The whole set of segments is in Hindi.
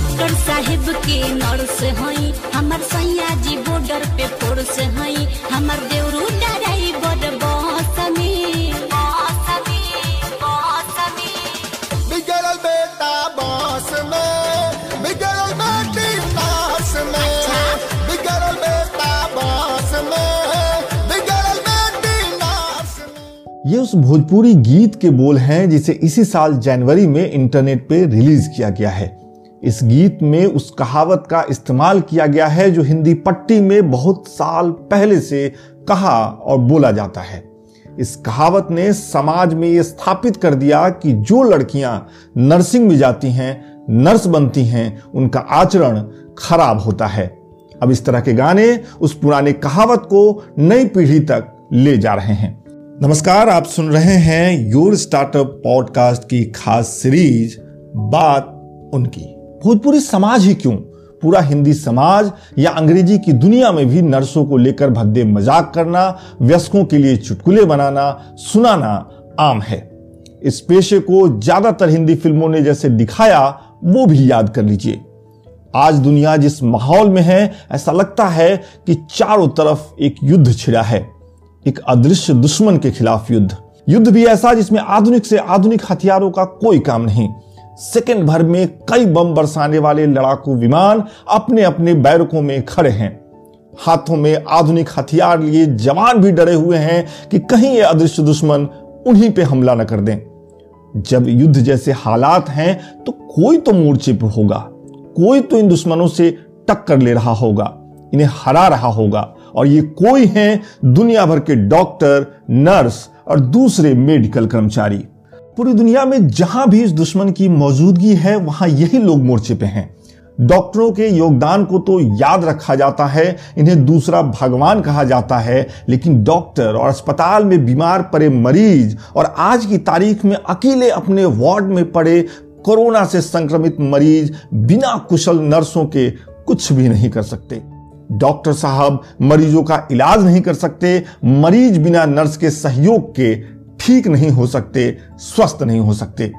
डॉक्टर साहेब के नर्स हई हमर सैया जी बॉर्डर पे फोर्स हई हमर देवरू बस में बस में बिगड़ल बेटा बाँस में बिगड़ल बेटी नास में। बिगड़ल बेटा बाँस में बिगड़ल बेटी नास में। ये उस भोजपुरी गीत के बोल हैं जिसे इसी साल जनवरी में इंटरनेट पे रिलीज़ किया गया है। इस गीत में उस कहावत का इस्तेमाल किया गया है जो हिंदी पट्टी में बहुत साल पहले से कहा और बोला जाता है। इस कहावत ने समाज में ये स्थापित कर दिया कि जो लड़कियाँ नर्सिंग में जाती हैं, नर्स बनती हैं, उनका आचरण खराब होता है। अब इस तरह के गाने उस पुराने कहावत को नई पीढ़ी तक ले जा रहे हैं। नमस्कार, आप सुन रहे हैं योर स्टार्टअप पॉडकास्ट की खास सीरीज़, बात उनकी। भोजपुरी समाज ही क्यों? पूरा हिंदी समाज या अंग्रेज़ी की दुनिया में भी नर्सों को लेकर भद्दे मज़ाक करना, व्यस्कों के लिए चुटकुले बनाना, सुनाना आम है। इस पेशे को ज़्यादातर हिंदी फ़िल्मों ने जैसे दिखाया, वो भी याद कर लीजिए। आज दुनिया जिस माहौल में है, ऐसा लगता है कि चारों तरफ़ एक युद्ध छिड़ा है। एक अदृश्य दुश्मन के खिलाफ युद्ध। युद्ध भी ऐसा जिसमें आधुनिक से आधुनिक हथियारों का कोई काम नहीं। सेकंड भर में कई बम बरसाने वाले लड़ाकू विमान अपने अपने बैरकों में खड़े हैं। हाथों में आधुनिक हथियार लिए जवान भी डरे हुए हैं कि कहीं ये अदृश्य दुश्मन उन्हीं पे हमला न कर दें। जब युद्ध जैसे हालात हैं तो कोई तो मोर्चे पर होगा, कोई तो इन दुश्मनों से टक्कर ले रहा होगा, इन्हें हरा रहा होगा, और ये कोई हैं दुनिया भर के डॉक्टर, नर्स और दूसरे मेडिकल कर्मचारी। पूरी दुनिया में जहाँ भी इस दुश्मन की मौजूदगी है, वहाँ यही लोग मोर्चे पे हैं। डॉक्टरों के योगदान को तो याद रखा जाता है, इन्हें दूसरा भगवान कहा जाता है, लेकिन डॉक्टर और अस्पताल में बीमार पड़े मरीज़ और आज की तारीख में अकेले अपने वार्ड में पड़े कोरोना से संक्रमित मरीज़ बिना कुशल नर्सों के कुछ भी नहीं कर सकते। डॉक्टर साहब मरीजों का इलाज नहीं कर सकते, मरीज़ बिना नर्स के सहयोग के ठीक नहीं हो सकते, स्वस्थ नहीं हो सकते।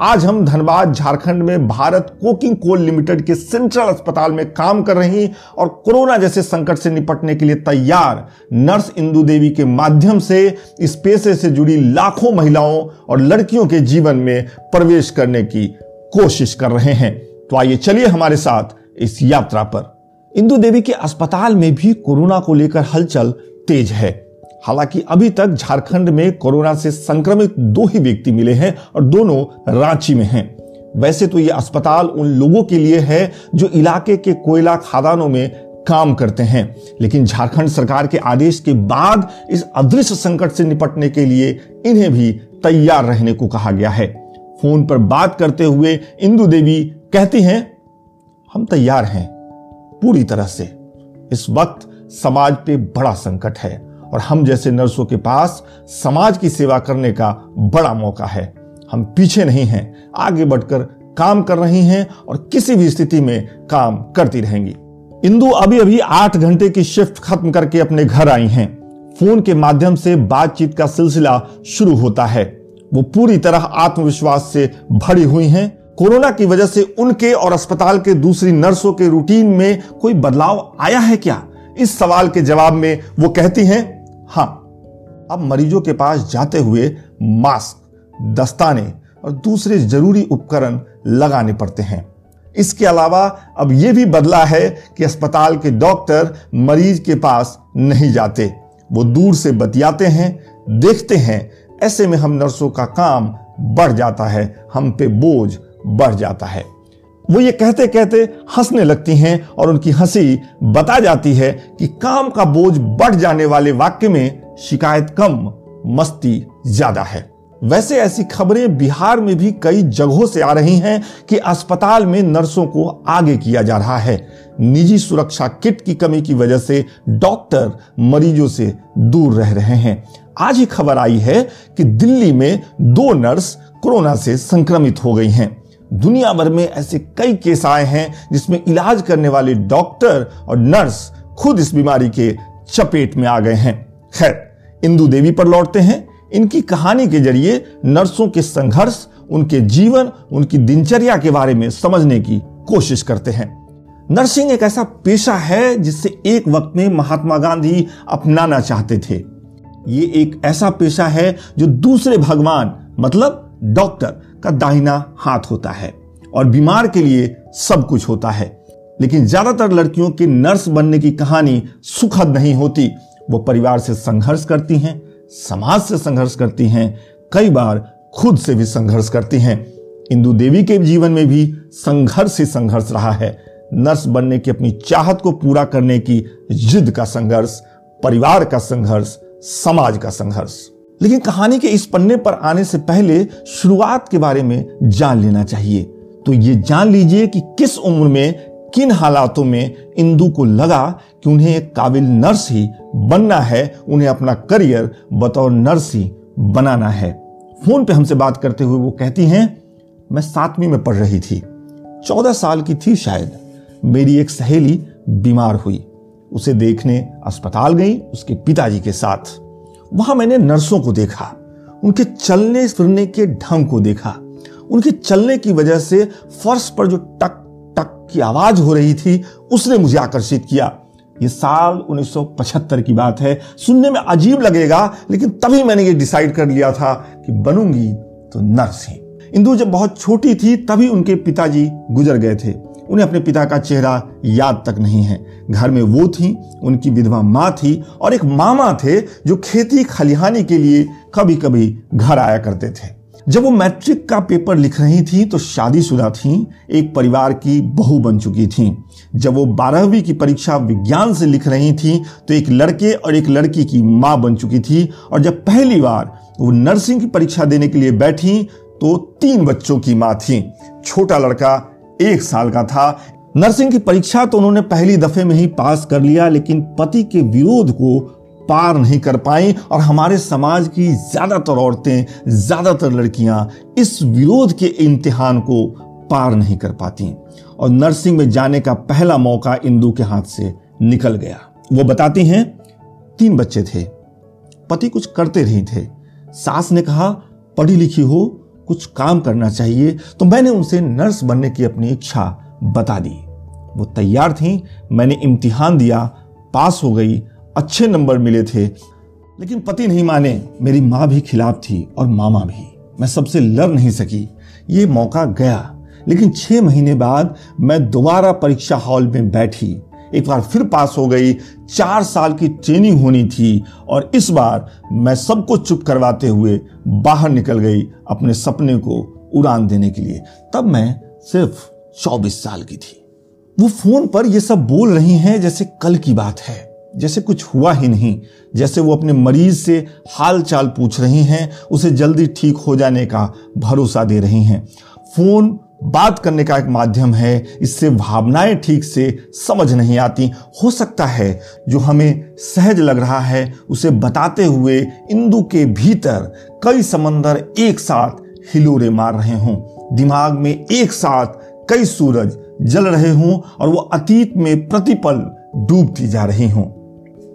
आज हम धनबाद झारखंड में भारत कोकिंग कोल लिमिटेड के सेंट्रल अस्पताल में काम कर रही और कोरोना जैसे संकट से निपटने के लिए तैयार नर्स इंदु देवी के माध्यम से इस पेशे से जुड़ी लाखों महिलाओं और लड़कियों के जीवन में प्रवेश करने की कोशिश कर रहे हैं। तो आइए चलिए हमारे साथ इस यात्रा पर। इंदु देवी के अस्पताल में भी कोरोना को लेकर हलचल तेज है। हालाँकि अभी तक झारखंड में कोरोना से संक्रमित दो ही व्यक्ति मिले हैं और दोनों रांची में हैं। वैसे तो यह अस्पताल उन लोगों के लिए है जो इलाके के कोयला खादानों में काम करते हैं। लेकिन झारखंड सरकार के आदेश के बाद इस अदृश्य संकट से निपटने के लिए इन्हें भी तैयार रहने को कहा गया है। फ़ोन पर बात करते हुए इंदु देवी कहती हैं, हम तैयार हैं पूरी तरह से। इस वक्त समाज पे बड़ा संकट है। और हम जैसे नर्सों के पास समाज की सेवा करने का बड़ा मौका है। हम पीछे नहीं हैं, आगे बढ़कर काम कर रही हैं और किसी भी स्थिति में काम करती रहेंगी। इंदु अभी अभी आठ घंटे की शिफ्ट खत्म करके अपने घर आई हैं। फ़ोन के माध्यम से बातचीत का सिलसिला शुरू होता है। वो पूरी तरह आत्मविश्वास से भरी हुई हैं। कोरोना की वजह से उनके और अस्पताल के दूसरी नर्सों के रूटीन में कोई बदलाव आया है क्या? इस सवाल के जवाब में वो कहती हैं हाँ अब मरीजों के पास जाते हुए मास्क, दस्ताने और दूसरे ज़रूरी उपकरण लगाने पड़ते हैं। इसके अलावा अब यह भी बदला है कि अस्पताल के डॉक्टर मरीज़ के पास नहीं जाते। वो दूर से बतियाते हैं, देखते हैं। ऐसे में हम नर्सों का काम बढ़ जाता है, हम पे बोझ बढ़ जाता है। वो ये कहते कहते हंसने लगती हैं और उनकी हँसी बता जाती है कि काम का बोझ बढ़ जाने वाले वाक्य में शिकायत कम, मस्ती ज़्यादा है। वैसे ऐसी खबरें बिहार में भी कई जगहों से आ रही हैं कि अस्पताल में नर्सों को आगे किया जा रहा है। निजी सुरक्षा किट की कमी की वजह से डॉक्टर मरीजों से दूर रह रहे हैं। आज ही खबर आई है कि दिल्ली में दो नर्स कोरोना से संक्रमित हो गई हैं। दुनिया भर में ऐसे कई केस आए हैं जिसमें इलाज करने वाले डॉक्टर और नर्स खुद इस बीमारी के चपेट में आ गए हैं। खैर, इंदु देवी पर लौटते हैं। इनकी कहानी के ज़रिए नर्सों के संघर्ष, उनके जीवन, उनकी दिनचर्या के बारे में समझने की कोशिश करते हैं। नर्सिंग एक ऐसा पेशा है जिससे एक वक्त में महात्मा गांधी अपनाना चाहते थे। ये एक ऐसा पेशा है जो दूसरे भगवान मतलब डॉक्टर का दाहिना हाथ होता है और बीमार के लिए सब कुछ होता है। लेकिन ज़्यादातर लड़कियों के नर्स बनने की कहानी सुखद नहीं होती। वो परिवार से संघर्ष करती हैं, समाज से संघर्ष करती हैं, कई बार खुद से भी संघर्ष करती हैं। इंदु देवी के जीवन में भी संघर्ष ही संघर्ष रहा है। नर्स बनने की अपनी चाहत को पूरा करने की जिद का संघर्ष, परिवार का संघर्ष, समाज का संघर्ष। लेकिन कहानी के इस पन्ने पर आने से पहले शुरुआत के बारे में जान लेना चाहिए। तो ये जान लीजिए कि किस उम्र में, किन हालातों में इंदु को लगा कि उन्हें एक काबिल नर्स ही बनना है, उन्हें अपना करियर बतौर नर्स ही बनाना है। फ़ोन पे हमसे बात करते हुए वो कहती हैं, मैं सातवीं में पढ़ रही थी। चौदह साल की थी शायद। मेरी एक सहेली बीमार हुई। उसे देखने अस्पताल गई, उसके पिताजी के साथ। वहाँ मैंने नर्सों को देखा, उनके चलने फिरने के ढंग को देखा। उनके चलने की वजह से फर्श पर जो टक टक की आवाज़ हो रही थी, उसने मुझे आकर्षित किया। ये साल 1975 की बात है। सुनने में अजीब लगेगा, लेकिन तभी मैंने ये डिसाइड कर लिया था कि बनूँगी तो नर्स ही। इंदु जब बहुत छोटी थी, तभी उनके पिताजी गुजर गए थे। उन्हें अपने पिता का चेहरा याद तक नहीं है। घर में वो थी, उनकी विधवा माँ थी और एक मामा थे जो खेती खलिहानी के लिए कभी कभी घर आया करते थे। जब वो मैट्रिक का पेपर लिख रही थी तो शादीशुदा थी, एक परिवार की बहू बन चुकी थी। जब वो बारहवीं की परीक्षा विज्ञान से लिख रही थी तो एक लड़के और एक लड़की की माँ बन चुकी थी और जब पहली बार वो नर्सिंग की परीक्षा देने के लिए बैठी तो तीन बच्चों की माँ थी। छोटा लड़का एक साल का था। नर्सिंग की परीक्षा तो उन्होंने पहली दफे में ही पास कर लिया, लेकिन पति के विरोध को पार नहीं कर पाई और हमारे समाज की ज़्यादातर औरतें, ज़्यादातर लड़कियाँ इस विरोध के इम्तिहान को पार नहीं कर पाती। और नर्सिंग में जाने का पहला मौका इंदु के हाथ से निकल गया। वो बताती हैं, तीन बच्चे थे। पति कुछ करते रही थे। सास ने कहा, पढ़ी लिखी हो कुछ काम करना चाहिए तो मैंने उनसे नर्स बनने की अपनी इच्छा बता दी। वो तैयार थी, मैंने इम्तिहान दिया, पास हो गई, अच्छे नंबर मिले थे, लेकिन पति नहीं माने, मेरी माँ भी खिलाफ थी और मामा भी। मैं सबसे लड़ नहीं सकी, ये मौका गया, लेकिन छह महीने बाद मैं दोबारा परीक्षा हॉल में बैठी एक बार फिर पास हो गई। चार साल की ट्रेनिंग होनी थी और इस बार मैं सबको चुप करवाते हुए बाहर निकल गई अपने सपने को उड़ान देने के लिए। तब मैं सिर्फ़ चौबीस साल की थी। वो फ़ोन पर ये सब बोल रही हैं जैसे कल की बात है, जैसे कुछ हुआ ही नहीं, जैसे वो अपने मरीज़ से हाल चाल पूछ रही हैं, उसे जल्दी ठीक हो जाने का भरोसा दे रही हैं। फ़ोन बात करने का एक माध्यम है, इससे भावनाएँ ठीक से समझ नहीं आती। हो सकता है जो हमें सहज लग रहा है, उसे बताते हुए इंदु के भीतर कई समंदर एक साथ हिलोरे मार रहे हों। दिमाग में एक साथ कई सूरज जल रहे हों और वो अतीत में प्रतिपल डूबती जा रही हों।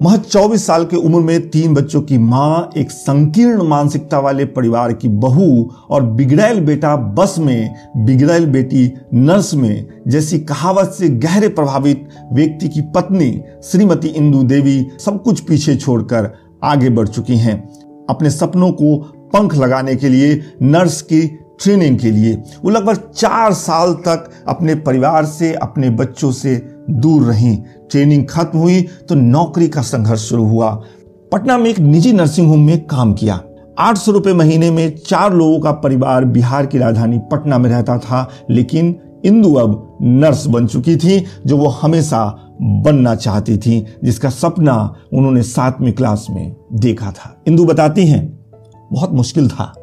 महज 24 साल की उम्र में तीन बच्चों की माँ, एक संकीर्ण मानसिकता वाले परिवार की बहू और बिगड़ैल बेटा बस में, बिगड़ैल बेटी नर्स में, जैसी कहावत से गहरे प्रभावित व्यक्ति की पत्नी, श्रीमती इंदु देवी, सब कुछ पीछे छोड़कर आगे बढ़ चुकी हैं। अपने सपनों को पंख लगाने के लिए, नर्स की ट्रेनिंग के लिए। वो लगभग चार साल तक अपने परिवार से, अपने बच्चों से दूर रहीं। ट्रेनिंग खत्म हुई तो नौकरी का संघर्ष शुरू हुआ। पटना में एक निजी नर्सिंग होम में काम किया। आठ सौ रुपए महीने में चार लोगों का परिवार बिहार की राजधानी पटना में रहता था, लेकिन इंदु अब नर्स बन चुकी थी, जो वो हमेशा बनना चाहती थी, जिसका सपना उन्होंने सातवीं क्लास में देखा था। इंदु बताती हैं, बहुत मुश्किल था।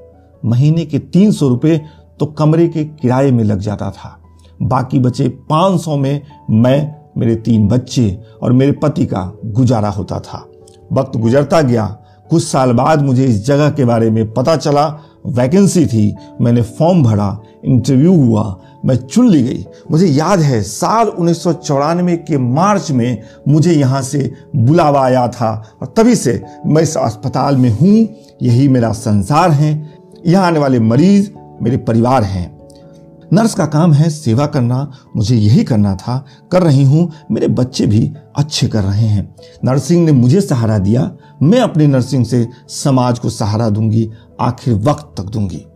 महीने के तीन सौ रुपये तो कमरे के किराए में लग जाता था। बाकी बचे पाँच सौ में मैं, मेरे तीन बच्चे और मेरे पति का गुजारा होता था। वक्त गुजरता गया। कुछ साल बाद मुझे इस जगह के बारे में पता चला। वैकेंसी थी। मैंने फॉर्म भरा। इंटरव्यू हुआ। मैं चुन ली गई। मुझे याद है, साल उन्नीस सौ चौरानवे के मार्च में मुझे यहाँ से बुलावा आया था और तभी से मैं इस अस्पताल में हूँ। यही मेरा संसार है। यहाँ आने वाले मरीज़ मेरे परिवार हैं। नर्स का काम है सेवा करना, मुझे यही करना था, कर रही हूँ, मेरे बच्चे भी अच्छे कर रहे हैं। नर्सिंग ने मुझे सहारा दिया, मैं अपनी नर्सिंग से समाज को सहारा दूँगी, आखिर वक्त तक दूँगी।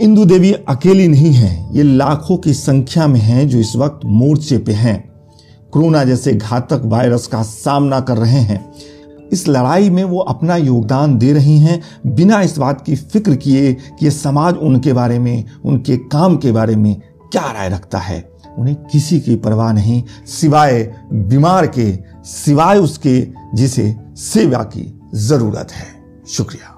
इंदु देवी अकेली नहीं है, ये लाखों की संख्या में हैं जो इस वक्त मोर्चे पे हैं। कोरोना जैसे घातक वायरस का सामना कर रहे हैं। इस लड़ाई में वो अपना योगदान दे रही हैं, बिना इस बात की फ़िक्र किए कि ये समाज उनके बारे में, उनके काम के बारे में क्या राय रखता है। उन्हें किसी की परवाह नहीं, सिवाय बीमार के, सिवाय उसके, जिसे सेवा की ज़रूरत है। शुक्रिया।